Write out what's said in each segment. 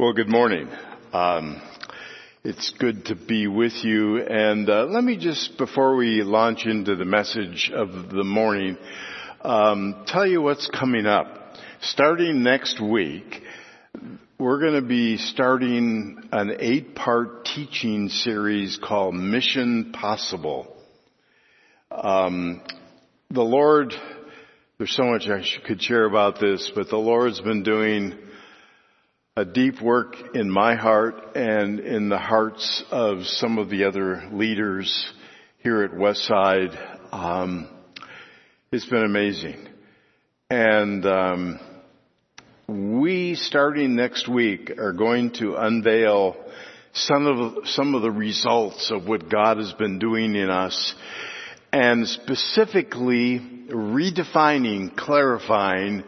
Well, good morning. Um, it's good to be with you. And uh, let me just, before we launch into the message of the morning, um, tell you what's coming up. Starting next week, we're going to be starting an eight-part teaching series called Mission Possible. Um, the Lord, there's so much I could share about this, but the Lord's been doing a deep work in my heart and in the hearts of some of the other leaders here at Westside. Um, it's been amazing. And um, we, starting next week, are going to unveil some of some of the results of what God has been doing in us, and specifically redefining, clarifying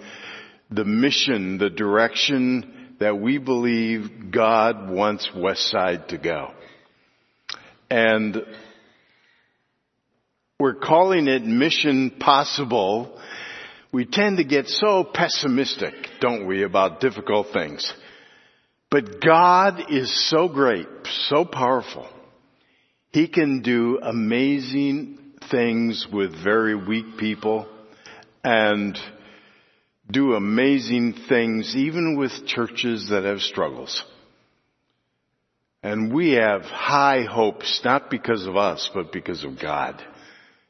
the mission, the direction that we believe God wants Westside to go. And we're calling it Mission Possible. We tend to get so pessimistic, don't we, about difficult things. But God is so great, so powerful. He can do amazing things with very weak people and do amazing things even with churches that have struggles. And we have high hopes, not because of us, but because of God.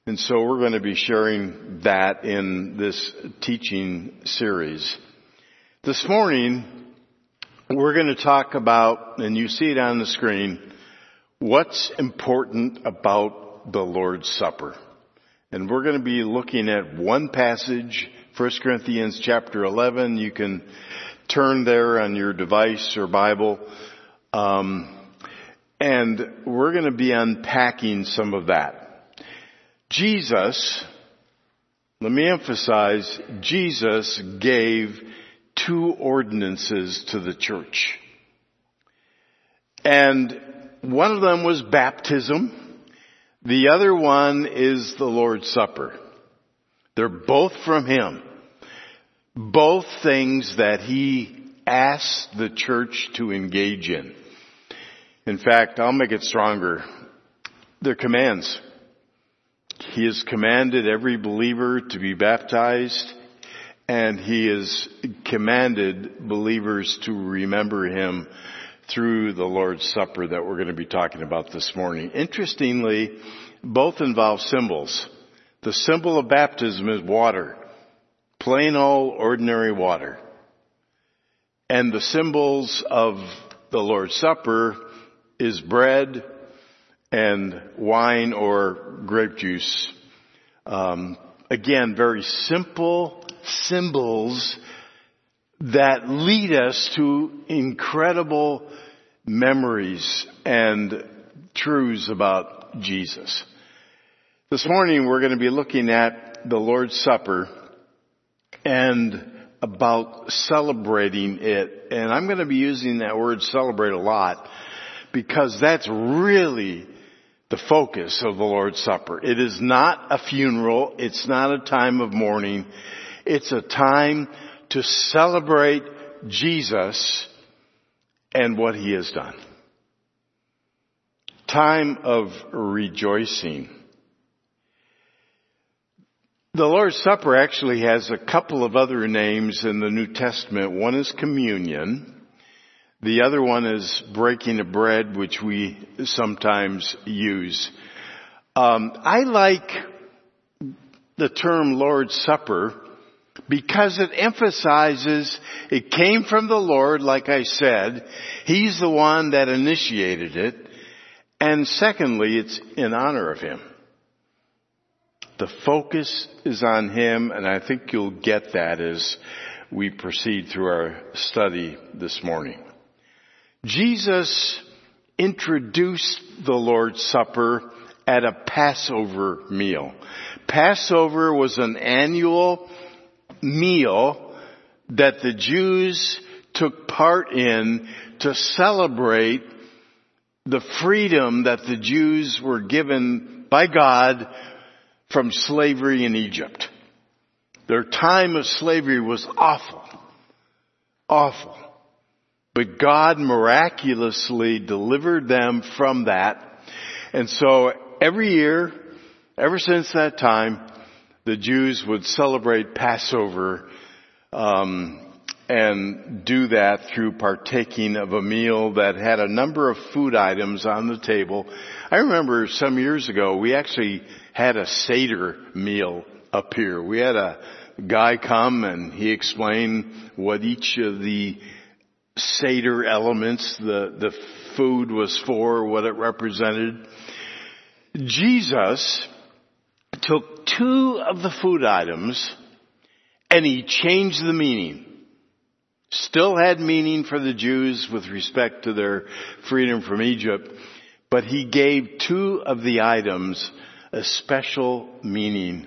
And so we're going to be sharing that in this teaching series. This morning, we're going to talk about, and you see it on the screen, what's important about the Lord's Supper. And we're going to be looking at one passage 1 Corinthians chapter 11. You can turn there on your device or Bible. Um, and we're going to be unpacking some of that. Jesus, let me emphasize, Jesus gave two ordinances to the church. And one of them was baptism. The other one is the Lord's Supper. They're both from Him both things that he asked the church to engage in. In fact, I'll make it stronger. They're commands. He has commanded every believer to be baptized and he has commanded believers to remember him through the Lord's Supper that we're going to be talking about this morning. Interestingly, both involve symbols. The symbol of baptism is water plain old ordinary water. And the symbols of the Lord's Supper is bread and wine or grape juice. Um, again, very simple symbols that lead us to incredible memories and truths about Jesus. This morning we're going to be looking at the Lord's Supper and about celebrating it. And I'm going to be using that word celebrate a lot because that's really the focus of the Lord's Supper. It is not a funeral. It's not a time of mourning. It's a time to celebrate Jesus and what He has done. Time of rejoicing. The Lord's Supper actually has a couple of other names in the New Testament. One is communion. The other one is breaking of bread, which we sometimes use. Um, I like the term Lord's Supper because it emphasizes it came from the Lord, like I said. He's the one that initiated it. And secondly, it's in honor of Him. The focus is on Him, and I think you'll get that as we proceed through our study this morning. Jesus introduced the Lord's Supper at a Passover meal. Passover was an annual meal that the Jews took part in to celebrate the freedom that the Jews were given by God from slavery in Egypt. Their time of slavery was awful. Awful. But God miraculously delivered them from that. And so every year, ever since that time, the Jews would celebrate Passover um, and do that through partaking of a meal that had a number of food items on the table. I remember some years ago we actually had a Seder meal up here. We had a guy come and he explained what each of the Seder elements, the, the food was for, what it represented. Jesus took two of the food items and he changed the meaning. Still had meaning for the Jews with respect to their freedom from Egypt, but he gave two of the items a special meaning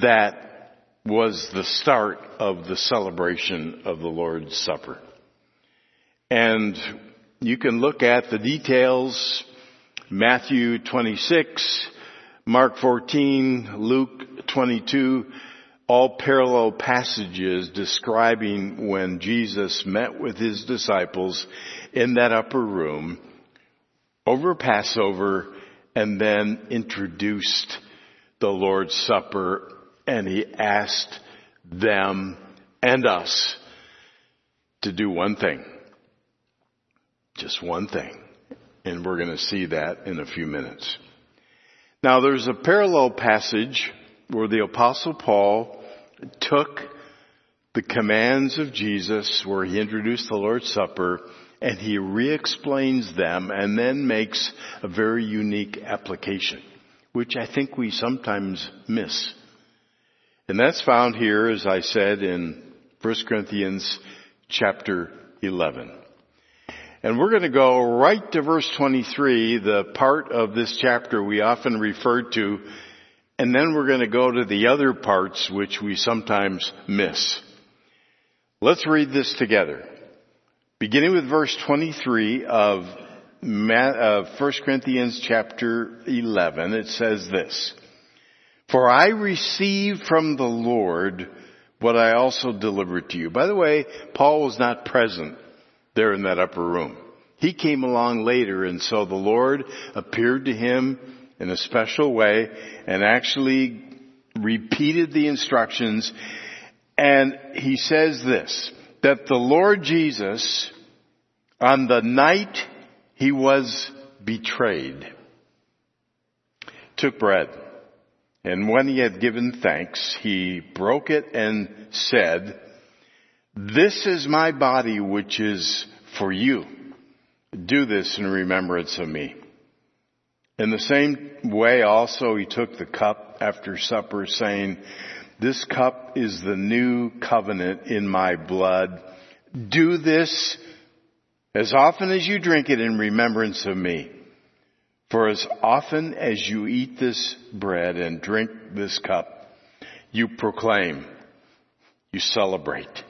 that was the start of the celebration of the Lord's Supper. And you can look at the details, Matthew 26, Mark 14, Luke 22, all parallel passages describing when Jesus met with his disciples in that upper room over Passover and then introduced the Lord's Supper and he asked them and us to do one thing. Just one thing. And we're going to see that in a few minutes. Now there's a parallel passage where the apostle Paul took the commands of Jesus where he introduced the Lord's Supper and he re-explains them and then makes a very unique application, which I think we sometimes miss. And that's found here, as I said, in 1 Corinthians chapter 11. And we're going to go right to verse 23, the part of this chapter we often refer to and then we're going to go to the other parts which we sometimes miss. Let's read this together. Beginning with verse 23 of 1 Corinthians chapter 11, it says this, For I received from the Lord what I also delivered to you. By the way, Paul was not present there in that upper room. He came along later and so the Lord appeared to him in a special way and actually repeated the instructions. And he says this, that the Lord Jesus, on the night he was betrayed, took bread. And when he had given thanks, he broke it and said, this is my body which is for you. Do this in remembrance of me. In the same way also he took the cup after supper saying, this cup is the new covenant in my blood. Do this as often as you drink it in remembrance of me. For as often as you eat this bread and drink this cup, you proclaim, you celebrate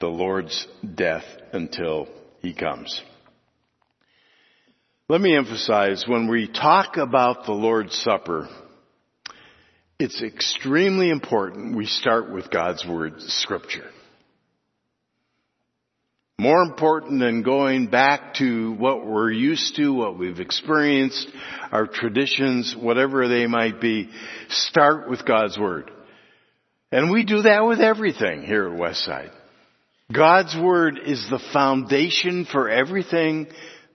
the Lord's death until he comes. Let me emphasize, when we talk about the Lord's Supper, it's extremely important we start with God's Word, Scripture. More important than going back to what we're used to, what we've experienced, our traditions, whatever they might be, start with God's Word. And we do that with everything here at Westside. God's Word is the foundation for everything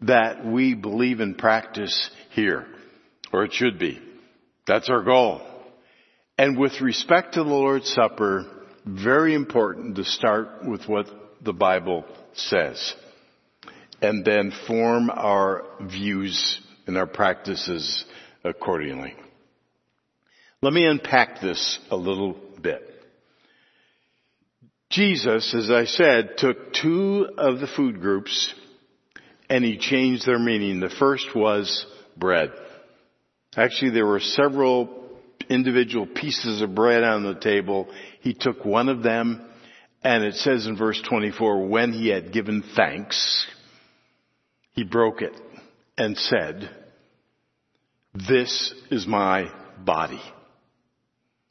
that we believe and practice here, or it should be. That's our goal. And with respect to the Lord's Supper, very important to start with what the Bible says and then form our views and our practices accordingly. Let me unpack this a little bit. Jesus, as I said, took two of the food groups and he changed their meaning. The first was bread. Actually, there were several individual pieces of bread on the table. He took one of them and it says in verse 24, when he had given thanks, he broke it and said, this is my body.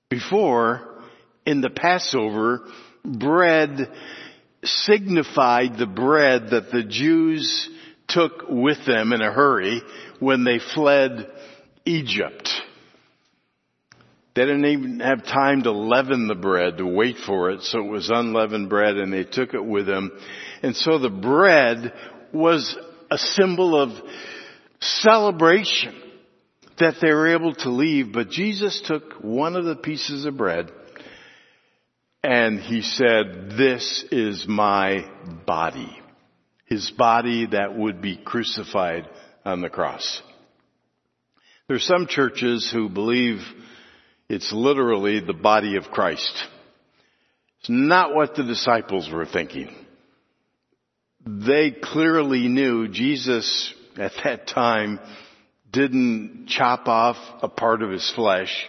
Before, in the Passover, bread signified the bread that the Jews took with them in a hurry when they fled Egypt. They didn't even have time to leaven the bread, to wait for it, so it was unleavened bread and they took it with them. And so the bread was a symbol of celebration that they were able to leave, but Jesus took one of the pieces of bread and he said, this is my body. His body that would be crucified on the cross. There are some churches who believe it's literally the body of Christ. It's not what the disciples were thinking. They clearly knew Jesus at that time didn't chop off a part of his flesh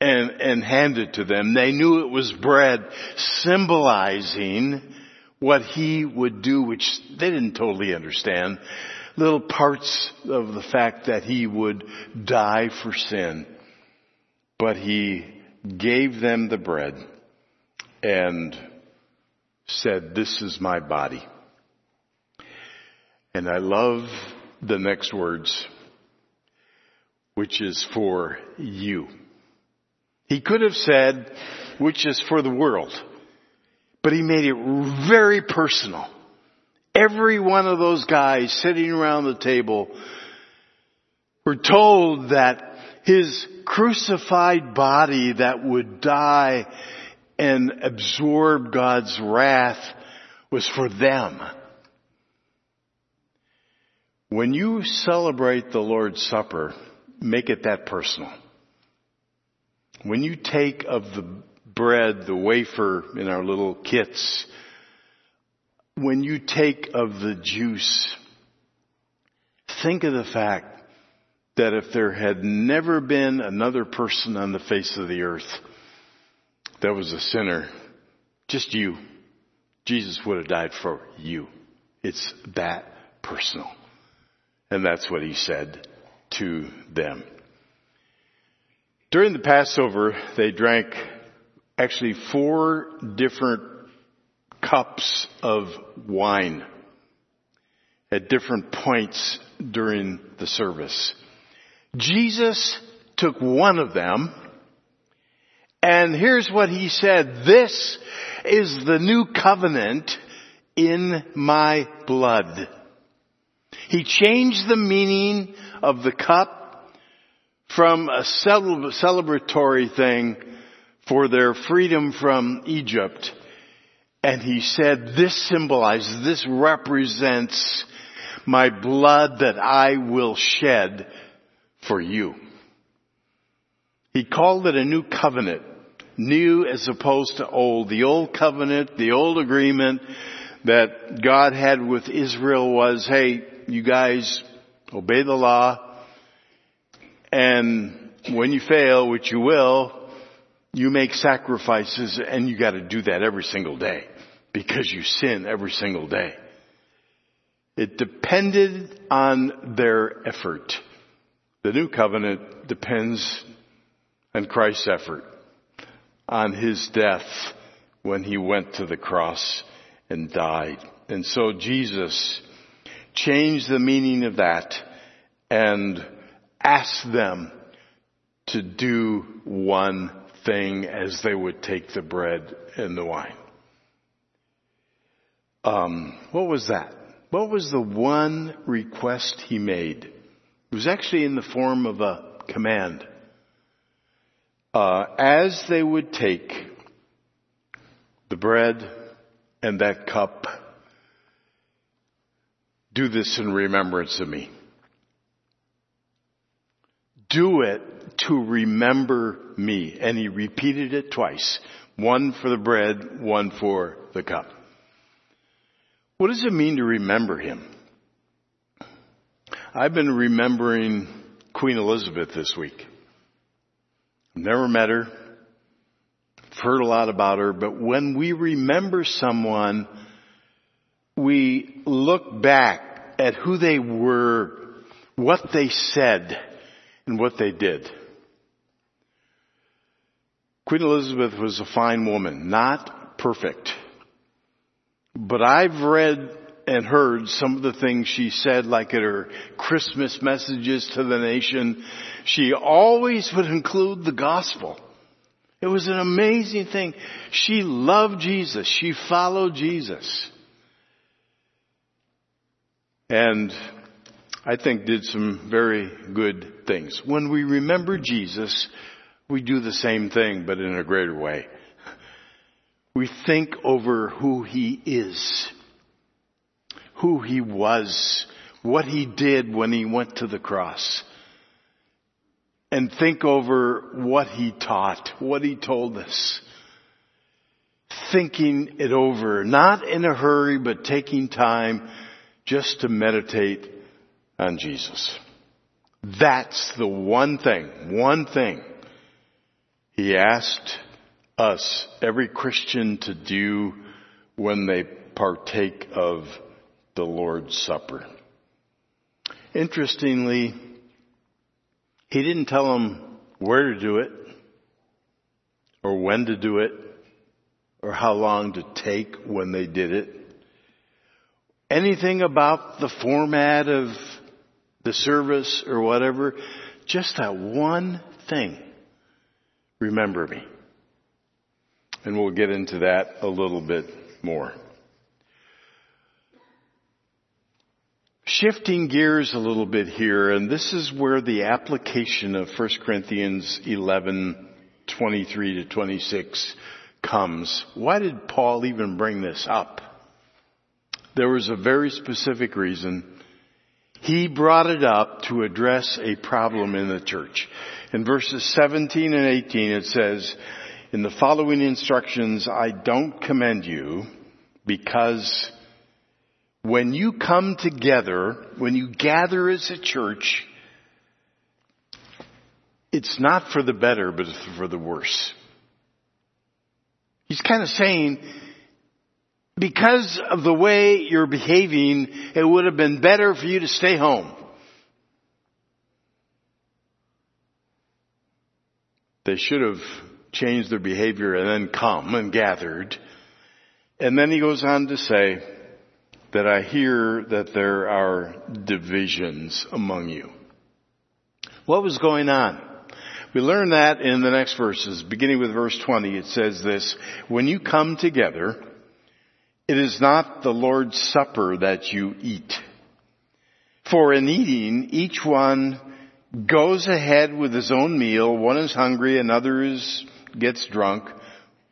and, and hand it to them. They knew it was bread symbolizing what he would do, which they didn't totally understand. Little parts of the fact that he would die for sin. But he gave them the bread and said, this is my body. And I love the next words, which is for you. He could have said, which is for the world, but he made it very personal. Every one of those guys sitting around the table were told that his crucified body that would die and absorb God's wrath was for them. When you celebrate the Lord's Supper, make it that personal. When you take of the bread, the wafer in our little kits, when you take of the juice, think of the fact that if there had never been another person on the face of the earth that was a sinner, just you, Jesus would have died for you. It's that personal. And that's what he said to them. During the Passover, they drank actually four different cups of wine at different points during the service. Jesus took one of them and here's what he said, this is the new covenant in my blood. He changed the meaning of the cup from a celebratory thing for their freedom from Egypt. And he said, this symbolizes, this represents my blood that I will shed for you. He called it a new covenant. New as opposed to old. The old covenant, the old agreement that God had with Israel was, hey, you guys obey the law, and when you fail, which you will, you make sacrifices and you gotta do that every single day because you sin every single day. It depended on their effort. The new covenant depends on Christ's effort, on his death when he went to the cross and died. And so Jesus changed the meaning of that and asked them to do one thing as they would take the bread and the wine. Um, what was that? What was the one request he made? It was actually in the form of a command. Uh, as they would take the bread and that cup, do this in remembrance of me. Do it to remember me. And he repeated it twice. One for the bread, one for the cup. What does it mean to remember him? I've been remembering Queen Elizabeth this week. Never met her. Heard a lot about her, but when we remember someone, we look back at who they were, what they said, and what they did. Queen Elizabeth was a fine woman, not perfect. But I've read and heard some of the things she said, like at her Christmas messages to the nation. She always would include the gospel. It was an amazing thing. She loved Jesus. She followed Jesus. And I think did some very good things. When we remember Jesus, we do the same thing, but in a greater way. We think over who He is, who He was, what He did when He went to the cross, and think over what He taught, what He told us. Thinking it over, not in a hurry, but taking time just to meditate on Jesus. That's the one thing, one thing he asked us, every Christian, to do when they partake of the Lord's Supper. Interestingly, he didn't tell them where to do it, or when to do it, or how long to take when they did it. Anything about the format of the service or whatever, just that one thing. Remember me. And we'll get into that a little bit more. Shifting gears a little bit here, and this is where the application of 1 Corinthians 11, 23 to 26 comes. Why did Paul even bring this up? There was a very specific reason. He brought it up to address a problem in the church. In verses 17 and 18 it says, in the following instructions, I don't commend you because when you come together, when you gather as a church, it's not for the better, but for the worse. He's kind of saying, because of the way you're behaving, it would have been better for you to stay home. They should have changed their behavior and then come and gathered. And then he goes on to say that I hear that there are divisions among you. What was going on? We learn that in the next verses, beginning with verse 20. It says this, when you come together, it is not the Lord's supper that you eat. For in eating, each one goes ahead with his own meal. One is hungry, another is, gets drunk.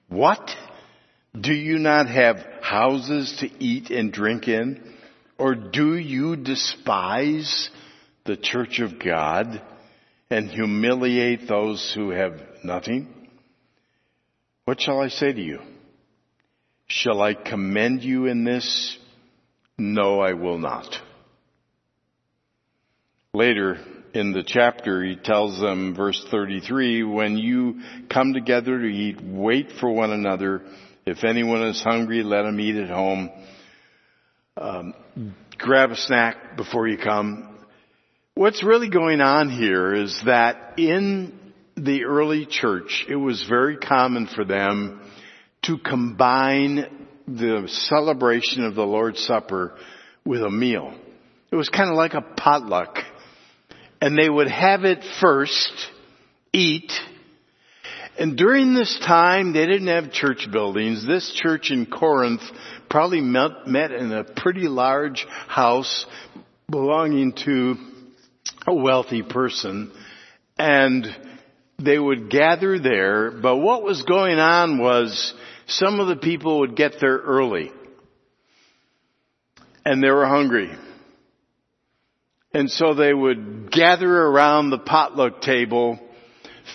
What? Do you not have houses to eat and drink in? Or do you despise the church of God and humiliate those who have nothing? What shall I say to you? Shall I commend you in this? No, I will not. Later, in the chapter, he tells them, verse 33, when you come together to eat, wait for one another. If anyone is hungry, let him eat at home. Um, grab a snack before you come. What's really going on here is that in the early church, it was very common for them to combine the celebration of the Lord's Supper with a meal. It was kind of like a potluck and they would have it first, eat, and during this time, they didn't have church buildings. This church in Corinth probably met, met in a pretty large house belonging to a wealthy person. And they would gather there, but what was going on was some of the people would get there early. And they were hungry. And so they would gather around the potluck table,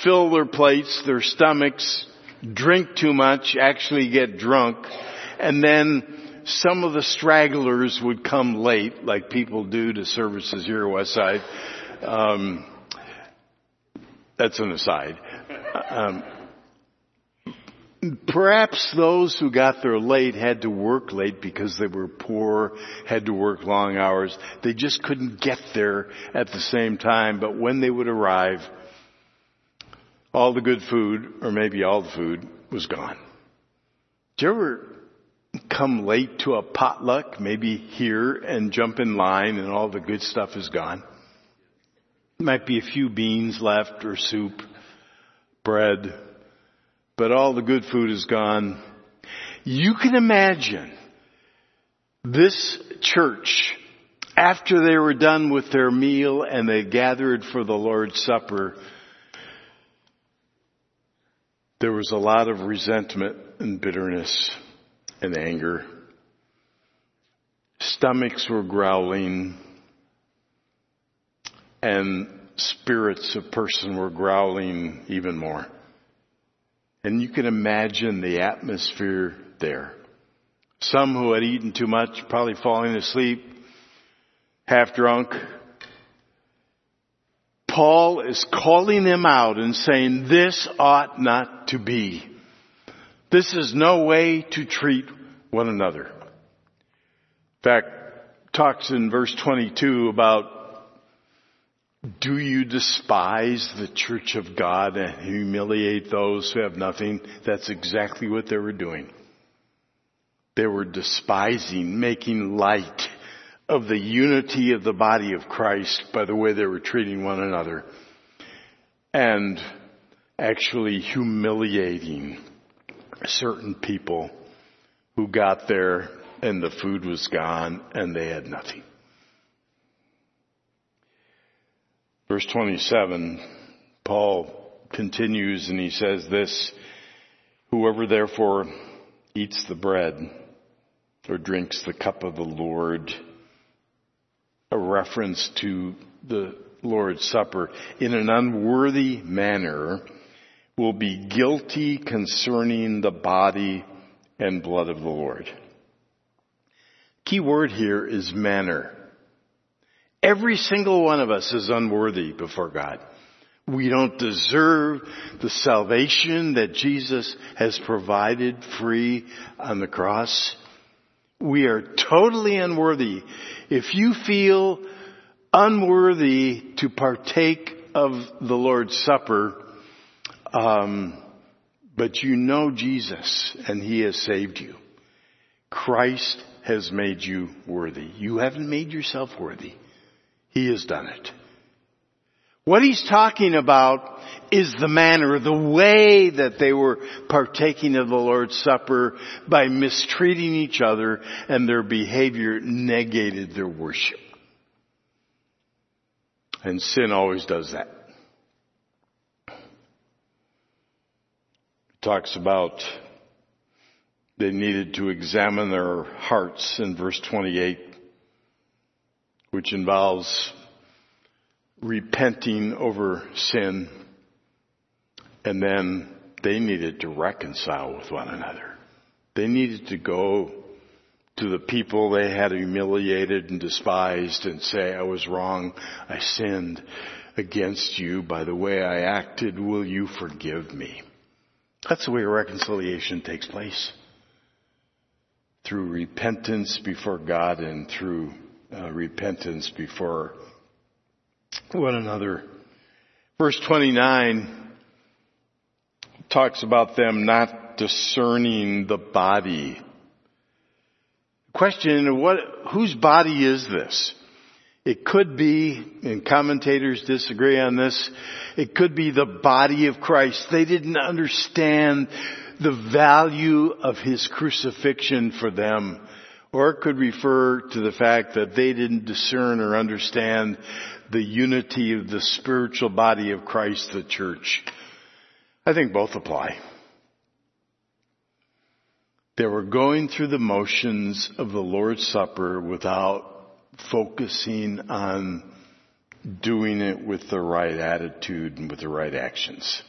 fill their plates, their stomachs, drink too much, actually get drunk, and then some of the stragglers would come late, like people do to services here at Westside. Um, that's an aside. Um, Perhaps those who got there late had to work late because they were poor, had to work long hours. They just couldn't get there at the same time, but when they would arrive, all the good food, or maybe all the food, was gone. Did you ever come late to a potluck, maybe here and jump in line and all the good stuff is gone. Might be a few beans left or soup, bread, but all the good food is gone. You can imagine this church, after they were done with their meal and they gathered for the Lord's Supper, there was a lot of resentment and bitterness and anger. Stomachs were growling and spirits of person were growling even more. And you can imagine the atmosphere there. Some who had eaten too much, probably falling asleep, half drunk. Paul is calling them out and saying, this ought not to be. This is no way to treat one another. In fact, talks in verse 22 about do you despise the church of God and humiliate those who have nothing? That's exactly what they were doing. They were despising, making light of the unity of the body of Christ by the way they were treating one another and actually humiliating certain people who got there and the food was gone and they had nothing. Verse 27, Paul continues and he says this, whoever therefore eats the bread or drinks the cup of the Lord, a reference to the Lord's Supper in an unworthy manner will be guilty concerning the body and blood of the Lord. Key word here is manner. Every single one of us is unworthy before God. We don't deserve the salvation that Jesus has provided free on the cross. We are totally unworthy. If you feel unworthy to partake of the Lord's Supper, um, but you know Jesus and He has saved you. Christ has made you worthy. You haven't made yourself worthy. He has done it. What he's talking about is the manner, the way that they were partaking of the Lord's Supper by mistreating each other and their behavior negated their worship. And sin always does that. It talks about they needed to examine their hearts in verse 28 which involves repenting over sin, and then they needed to reconcile with one another. They needed to go to the people they had humiliated and despised and say, I was wrong, I sinned against you by the way I acted, will you forgive me? That's the way reconciliation takes place. Through repentance before God and through uh, repentance before one another. Verse 29 talks about them not discerning the body. Question, what, whose body is this? It could be, and commentators disagree on this, it could be the body of Christ. They didn't understand the value of His crucifixion for them or it could refer to the fact that they didn't discern or understand the unity of the spiritual body of Christ, the church. I think both apply. They were going through the motions of the Lord's Supper without focusing on doing it with the right attitude and with the right actions.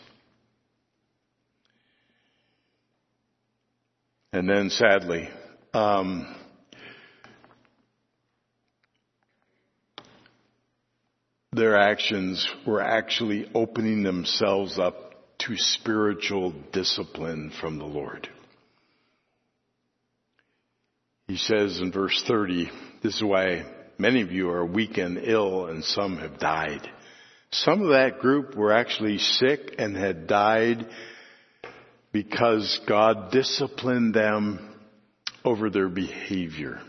And then sadly, um, their actions were actually opening themselves up to spiritual discipline from the Lord. He says in verse 30, this is why many of you are weak and ill and some have died. Some of that group were actually sick and had died because God disciplined them over their behavior.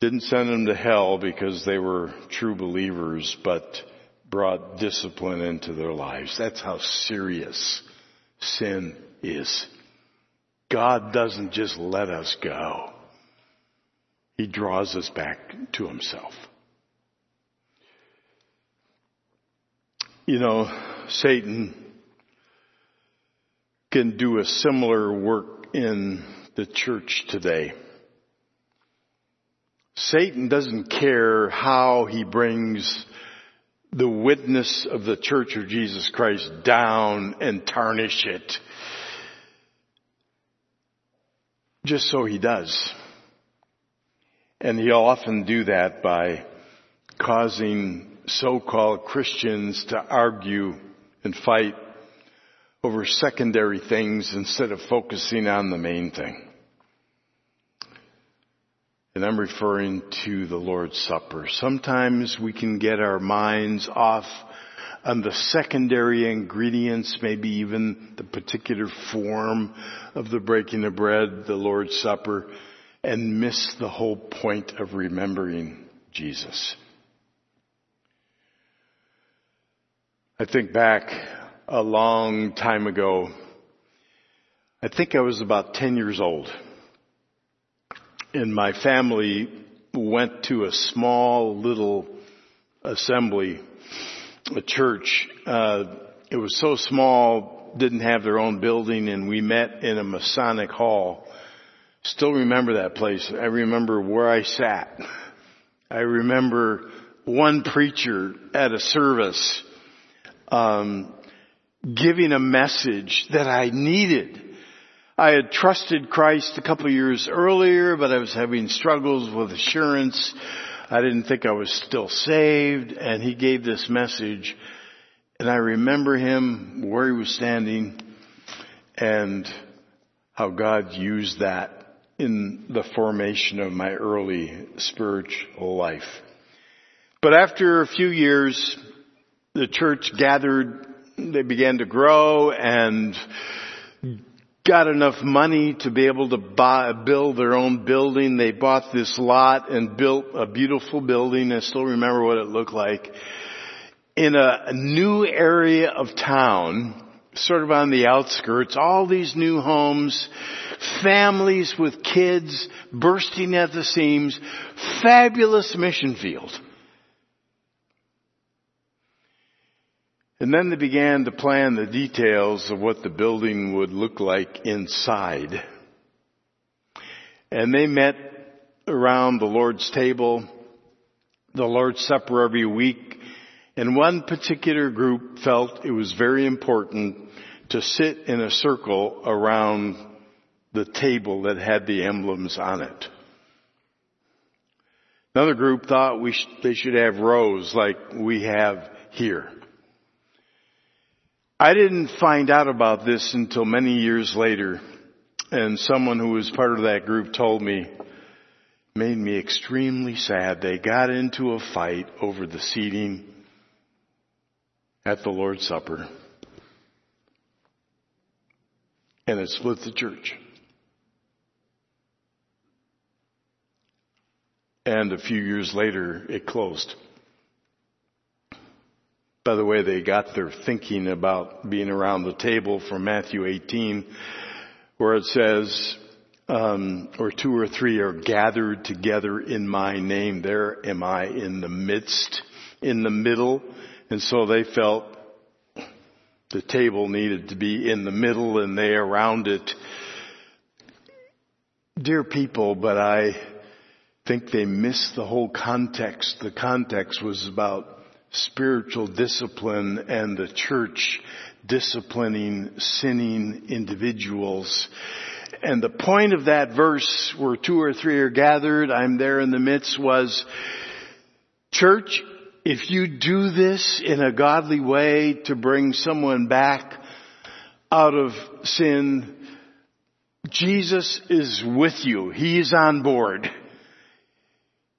Didn't send them to hell because they were true believers, but brought discipline into their lives. That's how serious sin is. God doesn't just let us go. He draws us back to himself. You know, Satan can do a similar work in the church today. Satan doesn't care how he brings the witness of the church of Jesus Christ down and tarnish it. Just so he does. And he'll often do that by causing so-called Christians to argue and fight over secondary things instead of focusing on the main thing. And I'm referring to the Lord's Supper. Sometimes we can get our minds off on the secondary ingredients, maybe even the particular form of the breaking of bread, the Lord's Supper, and miss the whole point of remembering Jesus. I think back a long time ago. I think I was about 10 years old and my family went to a small little assembly, a church. Uh, it was so small, didn't have their own building, and we met in a Masonic hall. Still remember that place. I remember where I sat. I remember one preacher at a service um, giving a message that I needed I had trusted Christ a couple years earlier, but I was having struggles with assurance. I didn't think I was still saved, and he gave this message, and I remember him where he was standing, and how God used that in the formation of my early spiritual life. But after a few years, the church gathered, they began to grow, and got enough money to be able to buy, build their own building. They bought this lot and built a beautiful building. I still remember what it looked like. In a, a new area of town, sort of on the outskirts, all these new homes, families with kids bursting at the seams, fabulous mission field. And then they began to plan the details of what the building would look like inside. And they met around the Lord's table, the Lord's Supper every week, and one particular group felt it was very important to sit in a circle around the table that had the emblems on it. Another group thought we sh- they should have rows like we have here. I didn't find out about this until many years later, and someone who was part of that group told me, made me extremely sad. They got into a fight over the seating at the Lord's Supper, and it split the church. And a few years later, it closed by the way they got their thinking about being around the table from Matthew 18, where it says, um, or two or three are gathered together in my name, there am I in the midst, in the middle. And so they felt the table needed to be in the middle and they around it. Dear people, but I think they missed the whole context. The context was about spiritual discipline and the church disciplining sinning individuals. And the point of that verse where two or three are gathered, I'm there in the midst was, church, if you do this in a godly way to bring someone back out of sin, Jesus is with you. He is on board.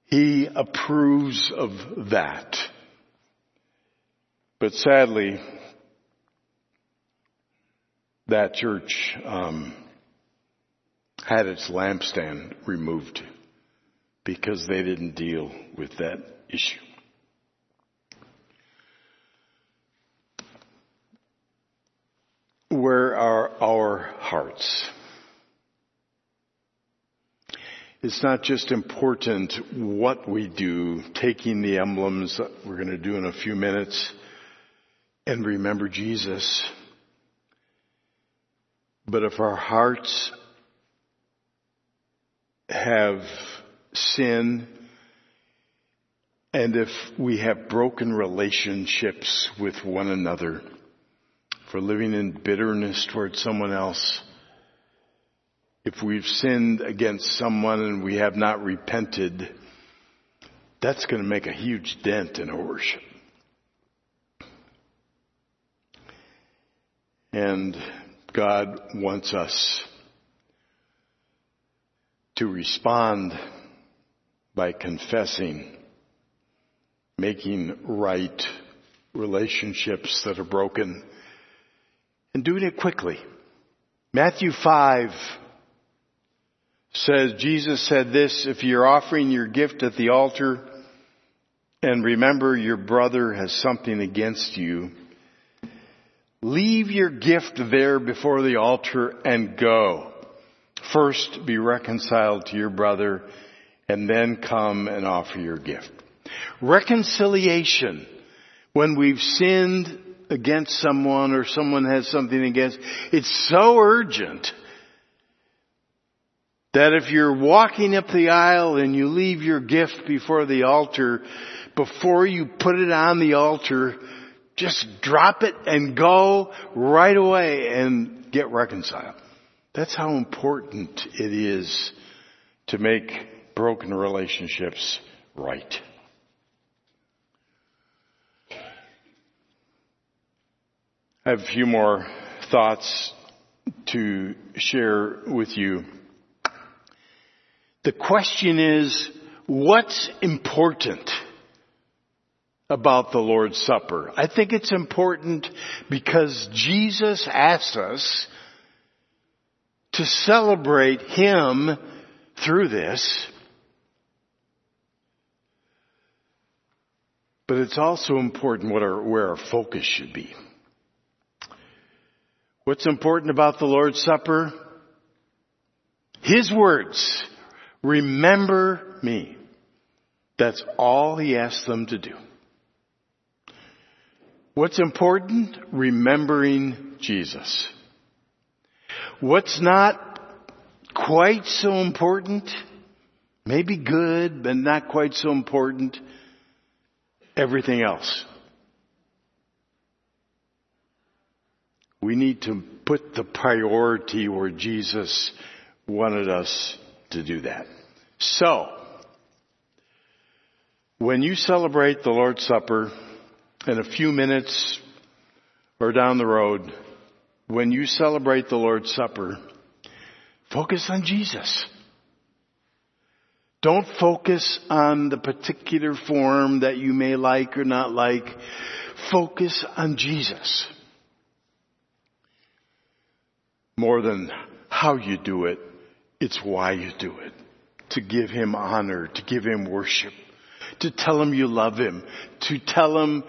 He approves of that. But sadly, that church um, had its lampstand removed because they didn't deal with that issue. Where are our hearts? It's not just important what we do, taking the emblems that we're going to do in a few minutes and remember Jesus. But if our hearts have sin and if we have broken relationships with one another, for living in bitterness towards someone else, if we've sinned against someone and we have not repented, that's going to make a huge dent in our worship. And God wants us to respond by confessing, making right relationships that are broken, and doing it quickly. Matthew 5 says, Jesus said this, if you're offering your gift at the altar and remember your brother has something against you, leave your gift there before the altar and go. First be reconciled to your brother and then come and offer your gift. Reconciliation, when we've sinned against someone or someone has something against, it's so urgent that if you're walking up the aisle and you leave your gift before the altar, before you put it on the altar, just drop it and go right away and get reconciled. That's how important it is to make broken relationships right. I have a few more thoughts to share with you. The question is, what's important about the Lord's Supper? I think it's important because Jesus asks us to celebrate Him through this. But it's also important what our, where our focus should be. What's important about the Lord's Supper? His words. Remember me. That's all he asks them to do. What's important? Remembering Jesus. What's not quite so important? Maybe good, but not quite so important. Everything else. We need to put the priority where Jesus wanted us to do that. So, when you celebrate the Lord's Supper in a few minutes or down the road, when you celebrate the Lord's Supper, focus on Jesus. Don't focus on the particular form that you may like or not like. Focus on Jesus. More than how you do it, it's why you do it. To give Him honor, to give Him worship, to tell Him you love Him, to tell Him,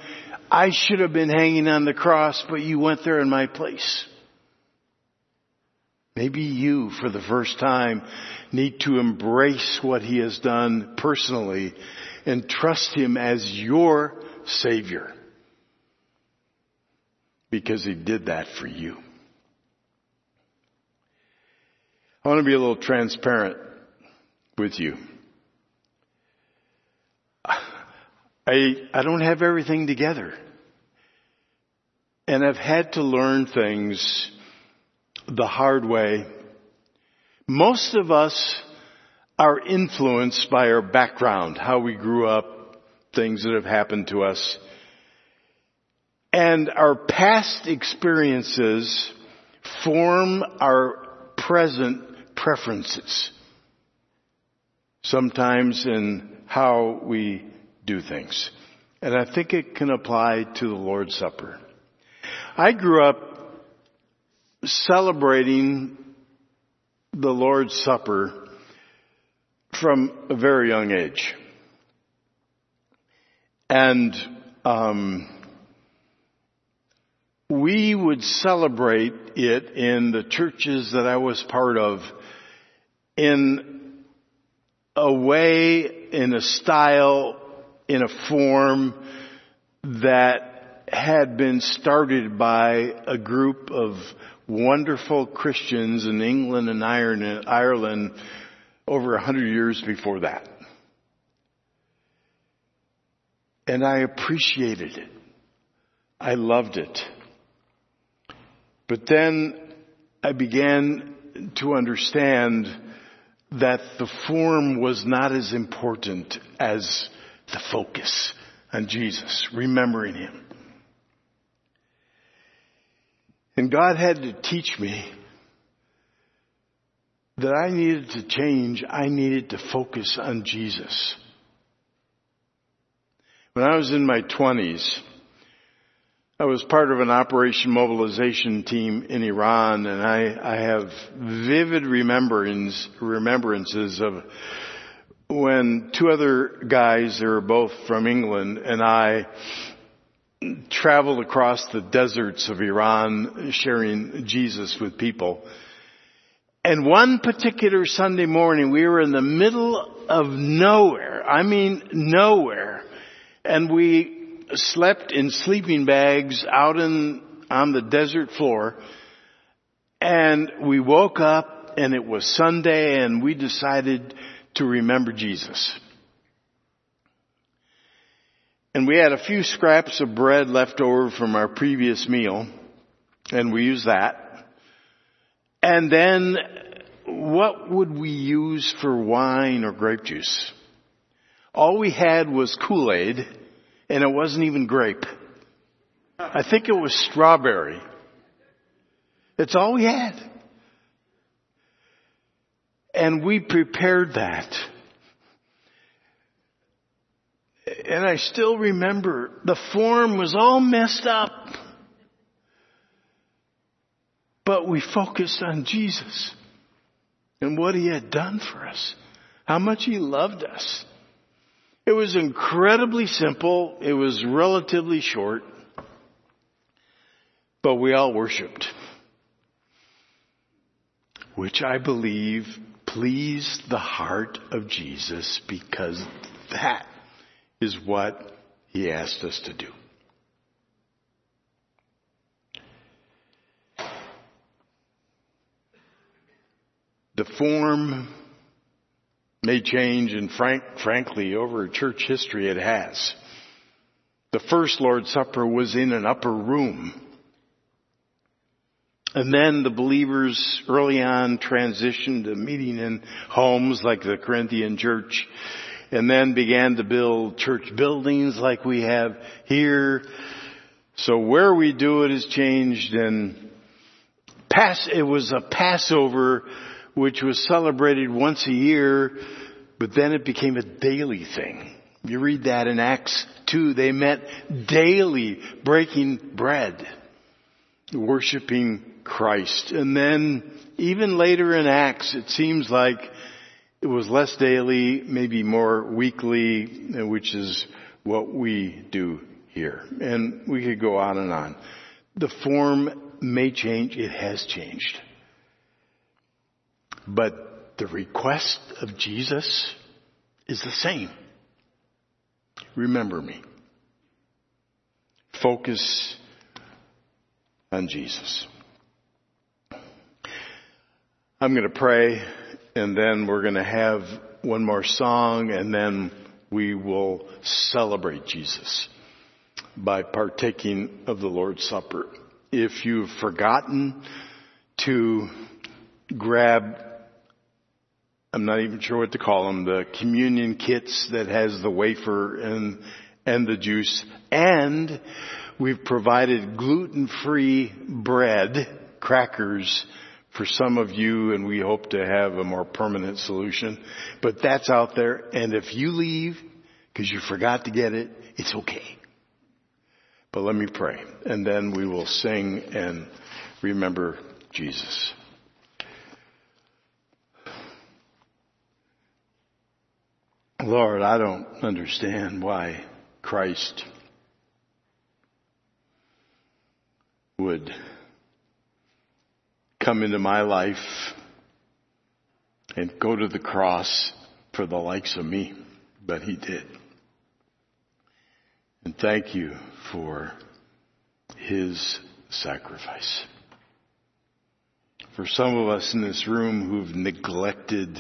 I should have been hanging on the cross, but you went there in my place. Maybe you, for the first time, need to embrace what He has done personally and trust Him as your Savior. Because He did that for you. I want to be a little transparent with you. I, I don't have everything together. And I've had to learn things the hard way. Most of us are influenced by our background, how we grew up, things that have happened to us. And our past experiences form our present preferences. Sometimes in how we do things. And I think it can apply to the Lord's Supper. I grew up celebrating the Lord's Supper from a very young age. And um, we would celebrate it in the churches that I was part of in a way, in a style, in a form that had been started by a group of wonderful Christians in England and Ireland over a hundred years before that. And I appreciated it. I loved it. But then I began to understand that the form was not as important as the focus on Jesus, remembering Him. And God had to teach me that I needed to change. I needed to focus on Jesus. When I was in my twenties, I was part of an operation mobilization team in Iran and I, I have vivid remembrance, remembrances of when two other guys, they were both from England, and I traveled across the deserts of Iran sharing Jesus with people. And one particular Sunday morning, we were in the middle of nowhere. I mean nowhere. And we slept in sleeping bags out in, on the desert floor. And we woke up and it was Sunday and we decided to remember Jesus. And we had a few scraps of bread left over from our previous meal, and we used that. And then, what would we use for wine or grape juice? All we had was Kool-Aid, and it wasn't even grape. I think it was strawberry. It's all we had. And we prepared that. And I still remember the form was all messed up. But we focused on Jesus and what he had done for us. How much he loved us. It was incredibly simple. It was relatively short. But we all worshiped. Which I believe pleased the heart of Jesus because that is what he asked us to do. The form may change and frank, frankly over church history it has. The first Lord's Supper was in an upper room. And then the believers early on transitioned to meeting in homes like the Corinthian church and then began to build church buildings like we have here. So where we do it has changed and pass, it was a Passover which was celebrated once a year, but then it became a daily thing. You read that in Acts 2, they met daily breaking bread, worshiping Christ. And then even later in Acts, it seems like it was less daily, maybe more weekly, which is what we do here. And we could go on and on. The form may change. It has changed. But the request of Jesus is the same. Remember me. Focus on Jesus. I'm going to pray and then we're going to have one more song and then we will celebrate Jesus by partaking of the Lord's Supper. If you've forgotten to grab, I'm not even sure what to call them, the communion kits that has the wafer and, and the juice, and we've provided gluten-free bread, crackers, for some of you and we hope to have a more permanent solution. But that's out there and if you leave because you forgot to get it, it's okay. But let me pray and then we will sing and remember Jesus. Lord, I don't understand why Christ would come into my life and go to the cross for the likes of me, but he did. And thank you for his sacrifice. For some of us in this room who've neglected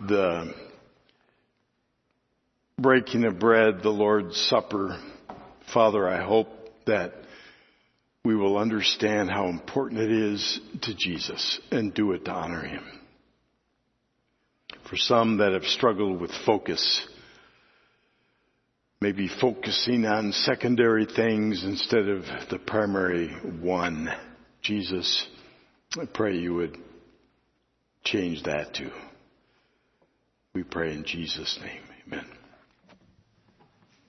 the breaking of bread, the Lord's Supper, Father, I hope that we will understand how important it is to Jesus and do it to honor Him. For some that have struggled with focus, maybe focusing on secondary things instead of the primary one, Jesus, I pray you would change that too. We pray in Jesus' name. Amen.